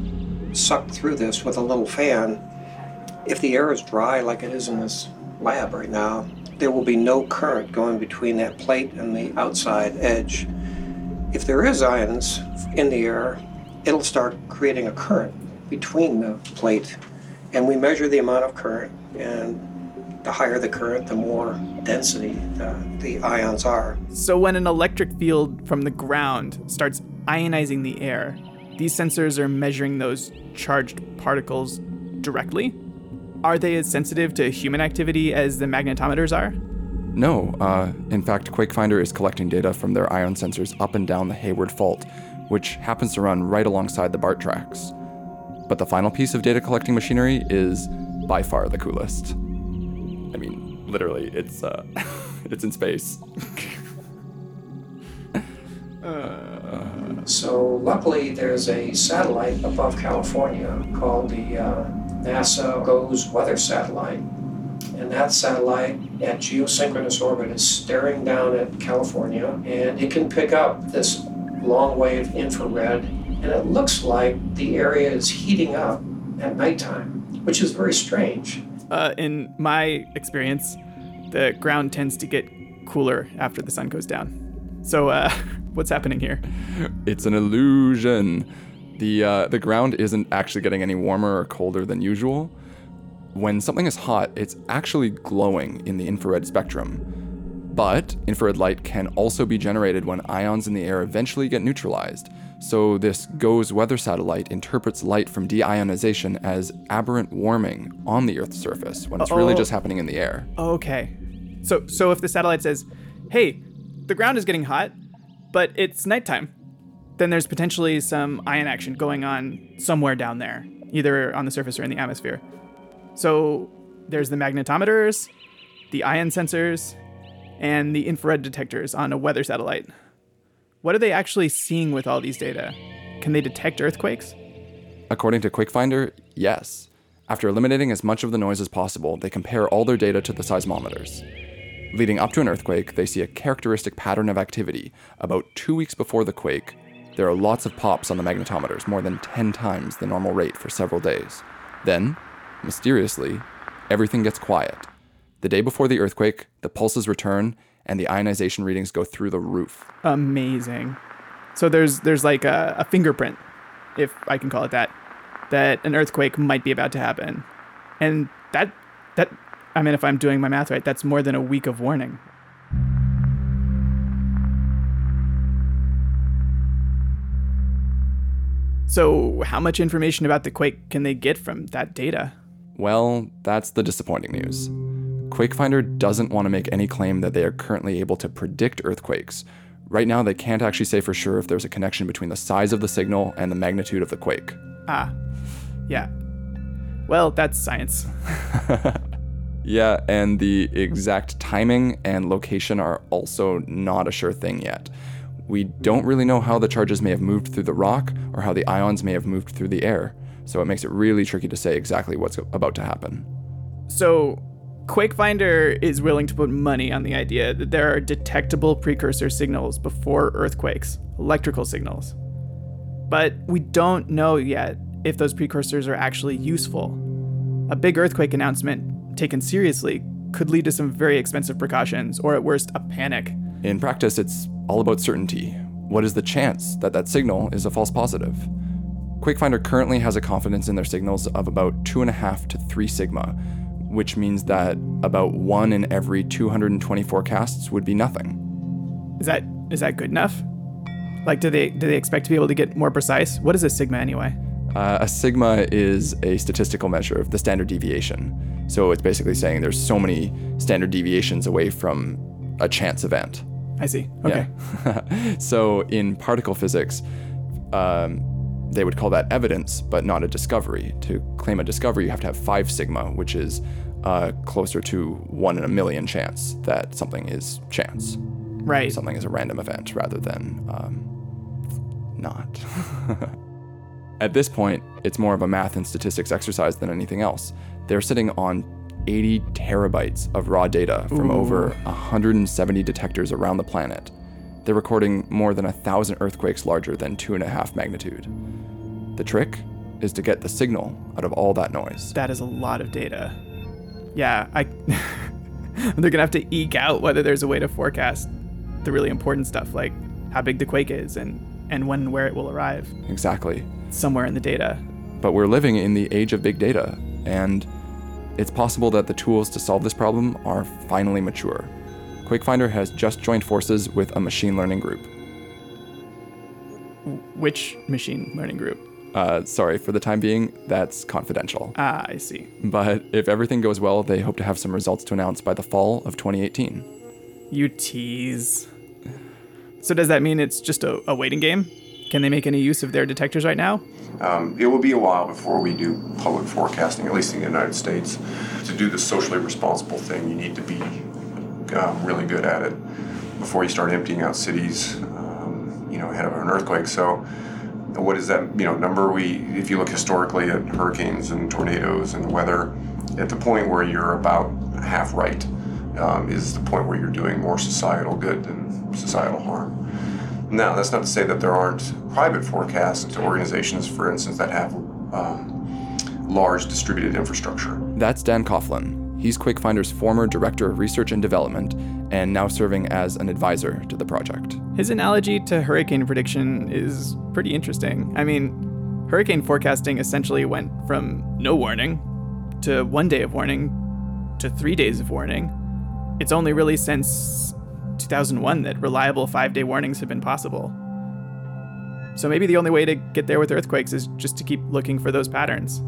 Speaker 10: sucked through this with a little fan, if the air is dry like it is in this lab right now, there will be no current going between that plate and the outside edge. If there is ions in the air, it'll start creating a current between the plate. And we measure the amount of current, and the higher the current, the more density uh, the ions are.
Speaker 2: So, when an electric field from the ground starts ionizing the air, these sensors are measuring those charged particles directly? Are they as sensitive to human activity as the magnetometers are?
Speaker 5: No. Uh, in fact, QuakeFinder is collecting data from their ion sensors up and down the Hayward Fault, which happens to run right alongside the BART tracks. But the final piece of data collecting machinery is by far the coolest. I mean, literally, it's uh, [laughs] it's in space. [laughs]
Speaker 10: So luckily, there's a satellite above California called the uh, NASA GOES weather satellite. And that satellite at geosynchronous orbit is staring down at California, and it can pick up this long wave infrared, and it looks like the area is heating up at nighttime, which is very strange.
Speaker 2: Uh, in my experience, the ground tends to get cooler after the sun goes down. So, uh, [laughs] what's happening here?
Speaker 5: It's an illusion. The uh, the ground isn't actually getting any warmer or colder than usual. When something is hot, it's actually glowing in the infrared spectrum. But infrared light can also be generated when ions in the air eventually get neutralized. So this GOES weather satellite interprets light from deionization as aberrant warming on the Earth's surface when it's really
Speaker 2: Oh.
Speaker 5: just happening in the air.
Speaker 2: Okay. So, so if the satellite says, "Hey, the ground is getting hot, but it's nighttime," then there's potentially some ion action going on somewhere down there, either on the surface or in the atmosphere. So there's the magnetometers, the ion sensors, and the infrared detectors on a weather satellite. What are they actually seeing with all these data? Can they detect earthquakes?
Speaker 5: According to QuakeFinder, yes. After eliminating as much of the noise as possible, they compare all their data to the seismometers. Leading up to an earthquake, they see a characteristic pattern of activity. About two weeks before the quake, there are lots of pops on the magnetometers, more than 10 times the normal rate for several days. Then, mysteriously, everything gets quiet. The day before the earthquake, the pulses return and the ionization readings go through the roof.
Speaker 2: Amazing. So there's there's like a, a fingerprint, if I can call it that, that an earthquake might be about to happen, and that that I mean, if I'm doing my math right, that's more than a week of warning. So, how much information about the quake can they get from that data?
Speaker 5: Well, that's the disappointing news. QuakeFinder doesn't want to make any claim that they are currently able to predict earthquakes. Right now, they can't actually say for sure if there's a connection between the size of the signal and the magnitude of the quake.
Speaker 2: Ah, yeah. Well, that's science. [laughs]
Speaker 5: Yeah, and the exact timing and location are also not a sure thing yet. We don't really know how the charges may have moved through the rock or how the ions may have moved through the air, so it makes it really tricky to say exactly what's about to happen.
Speaker 2: So, QuakeFinder is willing to put money on the idea that there are detectable precursor signals before earthquakes, electrical signals. But we don't know yet if those precursors are actually useful. A big earthquake announcement, taken seriously, could lead to some very expensive precautions, or at worst, a panic.
Speaker 5: In practice, it's all about certainty. What is the chance that that signal is a false positive? QuakeFinder currently has a confidence in their signals of about 2.5 to 3 sigma, which means that about 1 in every 220 forecasts would be nothing.
Speaker 2: Is that is that good enough? Like, do they do they expect to be able to get more precise? What is a sigma anyway?
Speaker 5: Uh, a sigma is a statistical measure of the standard deviation. So it's basically saying there's so many standard deviations away from a chance event.
Speaker 2: I see. Okay.
Speaker 5: Yeah. [laughs] so in particle physics, um, they would call that evidence, but not a discovery. To claim a discovery, you have to have five sigma, which is uh, closer to one in a million chance that something is chance.
Speaker 2: Right.
Speaker 5: Something is a random event rather than um, not. [laughs] At this point, it's more of a math and statistics exercise than anything else. They're sitting on 80 terabytes of raw data from
Speaker 2: Ooh.
Speaker 5: over 170 detectors around the planet. They're recording more than a thousand earthquakes larger than two and a half magnitude. The trick is to get the signal out of all that noise.
Speaker 2: That is a lot of data. Yeah, I. [laughs] they're gonna have to eke out whether there's a way to forecast the really important stuff, like how big the quake is and and when and where it will arrive.
Speaker 5: Exactly.
Speaker 2: Somewhere in the data.
Speaker 5: But we're living in the age of big data, and it's possible that the tools to solve this problem are finally mature. QuakeFinder has just joined forces with a machine learning group.
Speaker 2: Which machine learning group?
Speaker 5: Uh, sorry, for the time being, that's confidential.
Speaker 2: Ah, I see.
Speaker 5: But if everything goes well, they hope to have some results to announce by the fall of 2018.
Speaker 2: You tease. So does that mean it's just a, a waiting game? Can they make any use of their detectors right now?
Speaker 11: Um, it will be a while before we do public forecasting, at least in the United States. To do the socially responsible thing, you need to be um, really good at it before you start emptying out cities, um, you know, ahead of an earthquake. So, what is that, you know, number? We, if you look historically at hurricanes and tornadoes and weather, at the point where you're about half right um, is the point where you're doing more societal good than societal harm. Now, that's not to say that there aren't private forecasts organizations, for instance, that have um, large distributed infrastructure.
Speaker 5: That's Dan Coughlin. He's QuakeFinder's former director of research and development and now serving as an advisor to the project.
Speaker 2: His analogy to hurricane prediction is pretty interesting. I mean, hurricane forecasting essentially went from no warning to one day of warning to three days of warning. It's only really since 2001 that reliable five day warnings have been possible. So maybe the only way to get there with earthquakes is just to keep looking for those patterns.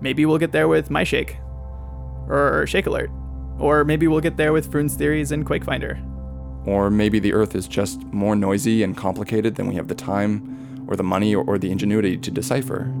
Speaker 2: Maybe we'll get there with MyShake, or Shake Alert, or maybe we'll get there with Freund's theories and QuakeFinder.
Speaker 5: Or maybe the Earth is just more noisy and complicated than we have the time, or the money, or, or the ingenuity to decipher.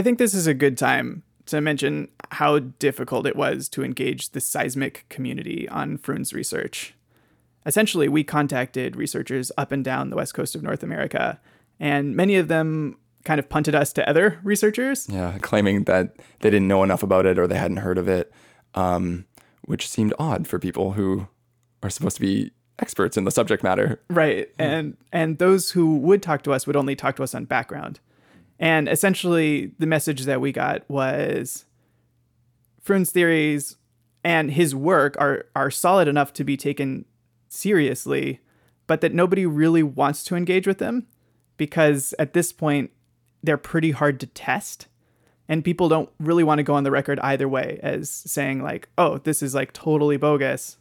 Speaker 2: I think this is a good time to mention how difficult it was to engage the seismic community on Freund's research. Essentially, we contacted researchers up and down the west coast of North America, and many of them kind of punted us to other researchers.
Speaker 5: Yeah, claiming that they didn't know enough about it or they hadn't heard of it, um, which seemed odd for people who are supposed to be experts in the subject matter.
Speaker 2: Right. And and those who would talk to us would only talk to us on background. And essentially the message that we got was Freund's theories and his work are are solid enough to be taken seriously, but that nobody really wants to engage with them because at this point they're pretty hard to test. And people don't really want to go on the record either way as saying like oh this is like totally bogus.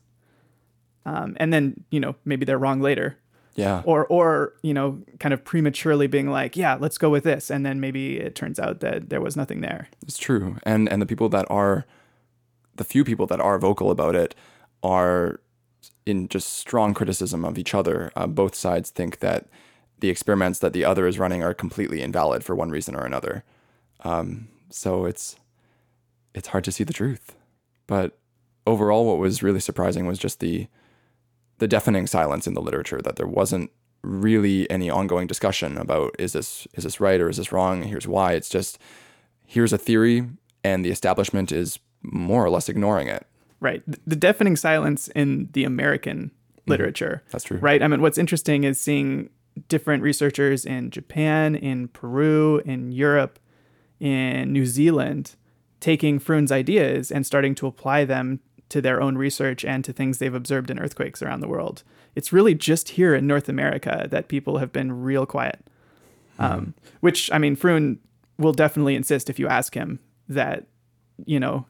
Speaker 2: Um, and then you know maybe they're wrong later
Speaker 5: Yeah.
Speaker 2: or or you know kind of prematurely being like yeah let's go with this and then maybe it turns out that there was nothing there
Speaker 5: It's true. And and the people that are the few people that are vocal about it are in just strong criticism of each other. Uh, both sides think that the experiments that the other is running are completely invalid for one reason or another. Um, so it's it's hard to see the truth. But overall, what was really surprising was just the the deafening silence in the literature that there wasn't really any ongoing discussion about is this is this right or is this wrong? Here's why. It's just here's a theory and the establishment is more or less ignoring it.
Speaker 2: Right. The deafening silence in the american mm-hmm. literature
Speaker 5: that's true.
Speaker 2: right? I mean what's interesting is seeing different researchers in japan in peru in europe in new zealand taking Freund's ideas and starting to apply them to their own research and to things they've observed in earthquakes around the world it's really just here in north america that people have been real quiet um, which i mean Freund will definitely insist if you ask him that you know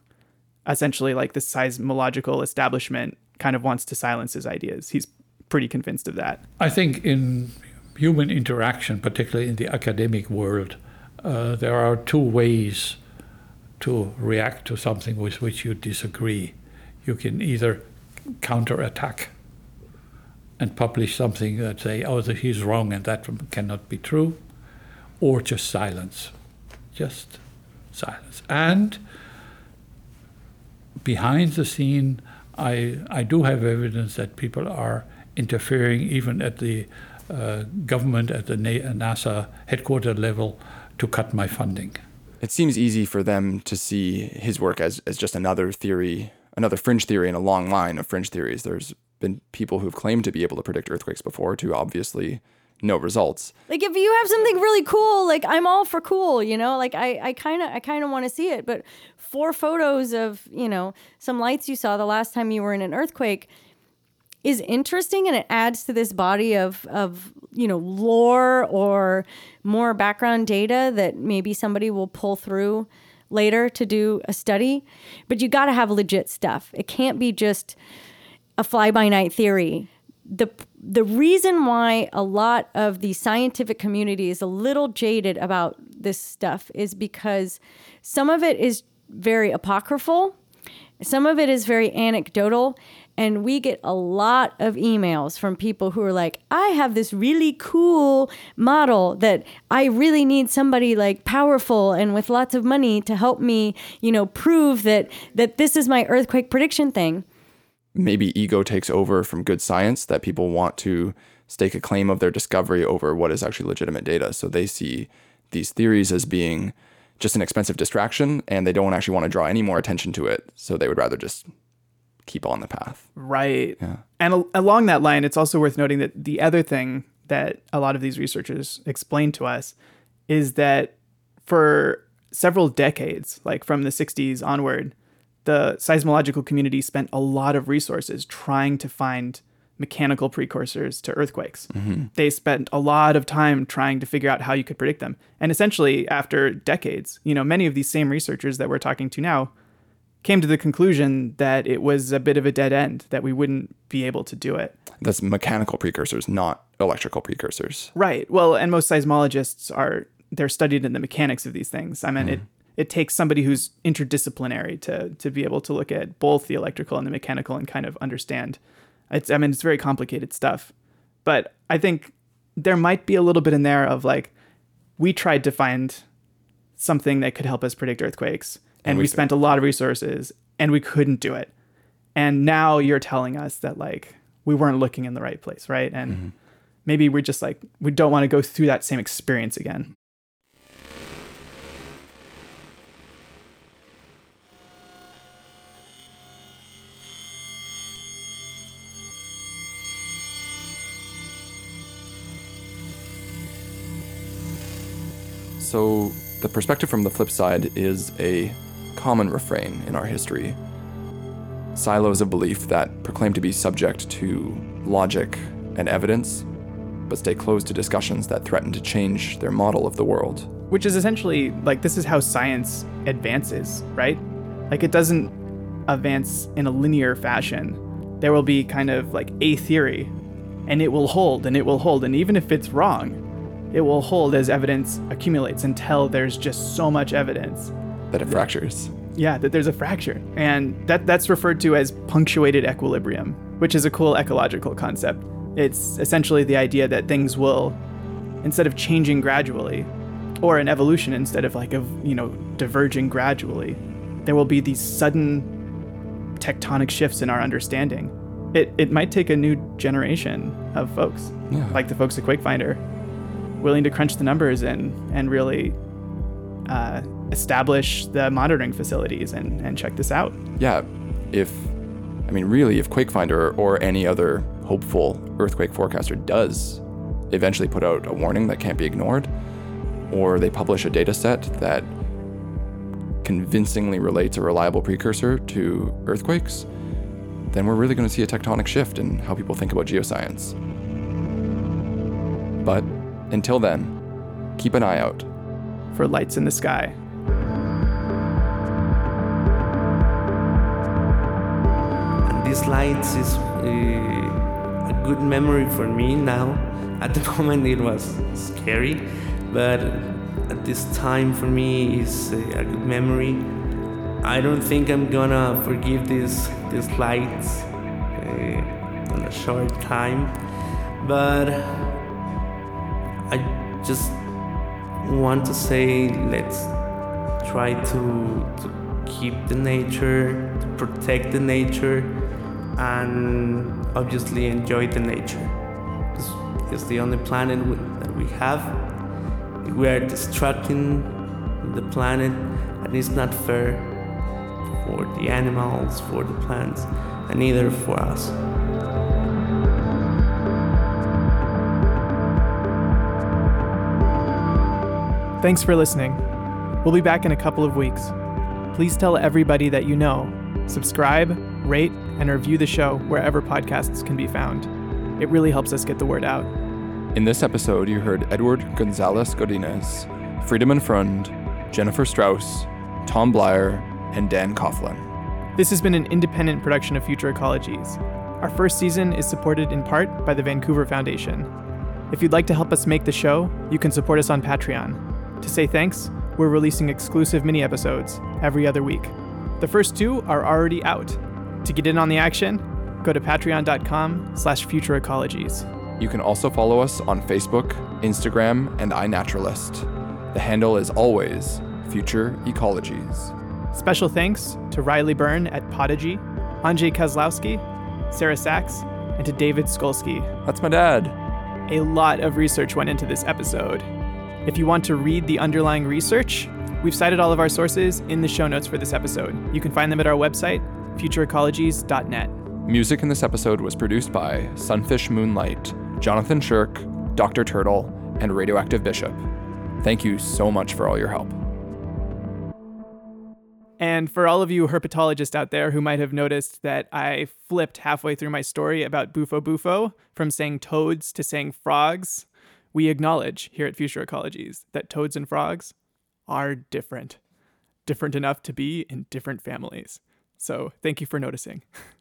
Speaker 2: essentially like the seismological establishment kind of wants to silence his ideas. He's pretty convinced of that.
Speaker 7: I think in human interaction, particularly in the academic world, uh, there are two ways to react to something with which you disagree. You can either counterattack and publish something that say, "Oh, he's wrong and that cannot be true," or just silence, just silence. And behind the scene, I I do have evidence that people are interfering even at the uh, government at the NASA headquarter level to cut my funding.
Speaker 5: it seems easy for them to see his work as, as just another theory another fringe theory in a long line of fringe theories there's been people who've claimed to be able to predict earthquakes before to obviously no results
Speaker 8: Like if you have something really cool, like I'm all for cool, you know. Like I, I kind of, I kind of want to see it. But four photos of, you know, some lights you saw the last time you were in an earthquake is interesting, and it adds to this body of, of you know, lore or more background data that maybe somebody will pull through later to do a study. But you got to have legit stuff. It can't be just a fly by night theory. The the reason why a lot of the scientific community is a little jaded about this stuff is because some of it is very apocryphal, some of it is very anecdotal, and we get a lot of emails from people who are like, I have this really cool model that I really need somebody like powerful and with lots of money to help me, you know, prove that that this is my earthquake prediction thing.
Speaker 5: maybe ego takes over from good science that people want to stake a claim of their discovery over what is actually legitimate data so they see these theories as being just an expensive distraction and they don't actually want to draw any more attention to it so they would rather just keep on the path
Speaker 2: Right. Yeah. And al- along that line, it's also worth noting that the other thing that a lot of these researchers explain to us is that for several decades, like from the 60s onward, the seismological community spent a lot of resources trying to find mechanical precursors to earthquakes. Mm-hmm. They spent a lot of time trying to figure out how you could predict them. And essentially, after decades, you know, many of these same researchers that we're talking to now came to the conclusion that it was a bit of a dead end, that we wouldn't be able to do it.
Speaker 5: that's mechanical precursors not electrical precursors
Speaker 2: Right. Well, and most seismologists are they're studied in the mechanics of these things. I mean, hmm. it it takes somebody who's interdisciplinary to to be able to look at both the electrical and the mechanical and kind of understand. It's I mean, it's very complicated stuff. But I think there might be a little bit in there of like we tried to find something that could help us predict earthquakes and, we,
Speaker 5: we
Speaker 2: spent a lot of resources and we couldn't do it. And now you're telling us that like we weren't looking in the right place, right? And mm-hmm. maybe we're just like we don't want to go through that same experience again.
Speaker 5: So, the perspective from the flip side is a common refrain in our history. Silos of belief that proclaim to be subject to logic and evidence, but stay closed to discussions that threaten to change their model of the world.
Speaker 2: Which is essentially like this is how science advances, right? Like it doesn't advance in a linear fashion. There will be kind of like a theory, and it will hold and it will hold. And even if it's wrong, it will hold as evidence accumulates until there's just so much evidence
Speaker 5: That it fractures.
Speaker 2: yeah, that there's a fracture. And that that's referred to as punctuated equilibrium, which is a cool ecological concept. It's essentially the idea that things will instead of changing gradually or an evolution instead of like of, you know, diverging gradually, there will be these sudden tectonic shifts in our understanding. It it might take a new generation of folks,
Speaker 5: Yeah.
Speaker 2: like the folks at QuakeFinder, willing to crunch the numbers and and really uh, establish the monitoring facilities and, and check this out.
Speaker 5: Yeah, if, I mean, really, if QuakeFinder or any other hopeful earthquake forecaster does eventually put out a warning that can't be ignored, or they publish a data set that convincingly relates a reliable precursor to earthquakes, then we're really going to see a tectonic shift in how people think about geoscience. But until then, keep an eye out.
Speaker 2: for lights in the sky.
Speaker 4: These lights is uh, a good memory for me now. [laughs] At the moment, it was scary, but at this time for me is a good memory. I don't think I'm gonna forgive these these lights uh, in a short time, but I just want to say let's try to, to keep the nature, to protect the nature, and obviously enjoy the nature. It's, the only planet w- that we have. We are destructing the planet, and it's not fair for the animals, for the plants, and neither for us.
Speaker 2: Thanks for listening. We'll be back in a couple of weeks. Please tell everybody that you know. Subscribe, rate, and review the show wherever podcasts can be found. It really helps us get the word out.
Speaker 5: In this episode, you heard Edward Gonzalez Godinez, Friedemann Freund, Jennifer Strauss, Tom Bleier, and Dan Coughlin.
Speaker 2: This has been an independent production of Future Ecologies. Our first season is supported in part by the Vancouver Foundation. If you'd like to help us make the show, you can support us on Patreon. To say thanks, we're releasing exclusive mini episodes every other week. The first two are already out. To get in on the action, go to patreon.com slash futureecologies.
Speaker 5: You can also follow us on Facebook, Instagram, and iNaturalist. The handle is always Future Ecologies.
Speaker 2: Special thanks to Riley Byrne at Podigy, Andrzej Kozlowski, Sarah Sachs, and to David Skulski.
Speaker 5: That's my dad.
Speaker 2: A lot of research went into this episode. If you want to read the underlying research, we've cited all of our sources in the show notes for this episode. You can find them at our website, futureecologies.net.
Speaker 5: Music in this episode was produced by Sunfish Moonlight, Jonathan Shirk, Dr. Turtle, and Radioactive Bishop. Thank you so much for all your help.
Speaker 2: And for all of you herpetologists out there who might have noticed that I flipped halfway through my story about Bufo Bufo from saying toads to saying frogs, we acknowledge here at Future Ecologies that toads and frogs are different. Different enough to be in different families. So thank you for noticing. [laughs]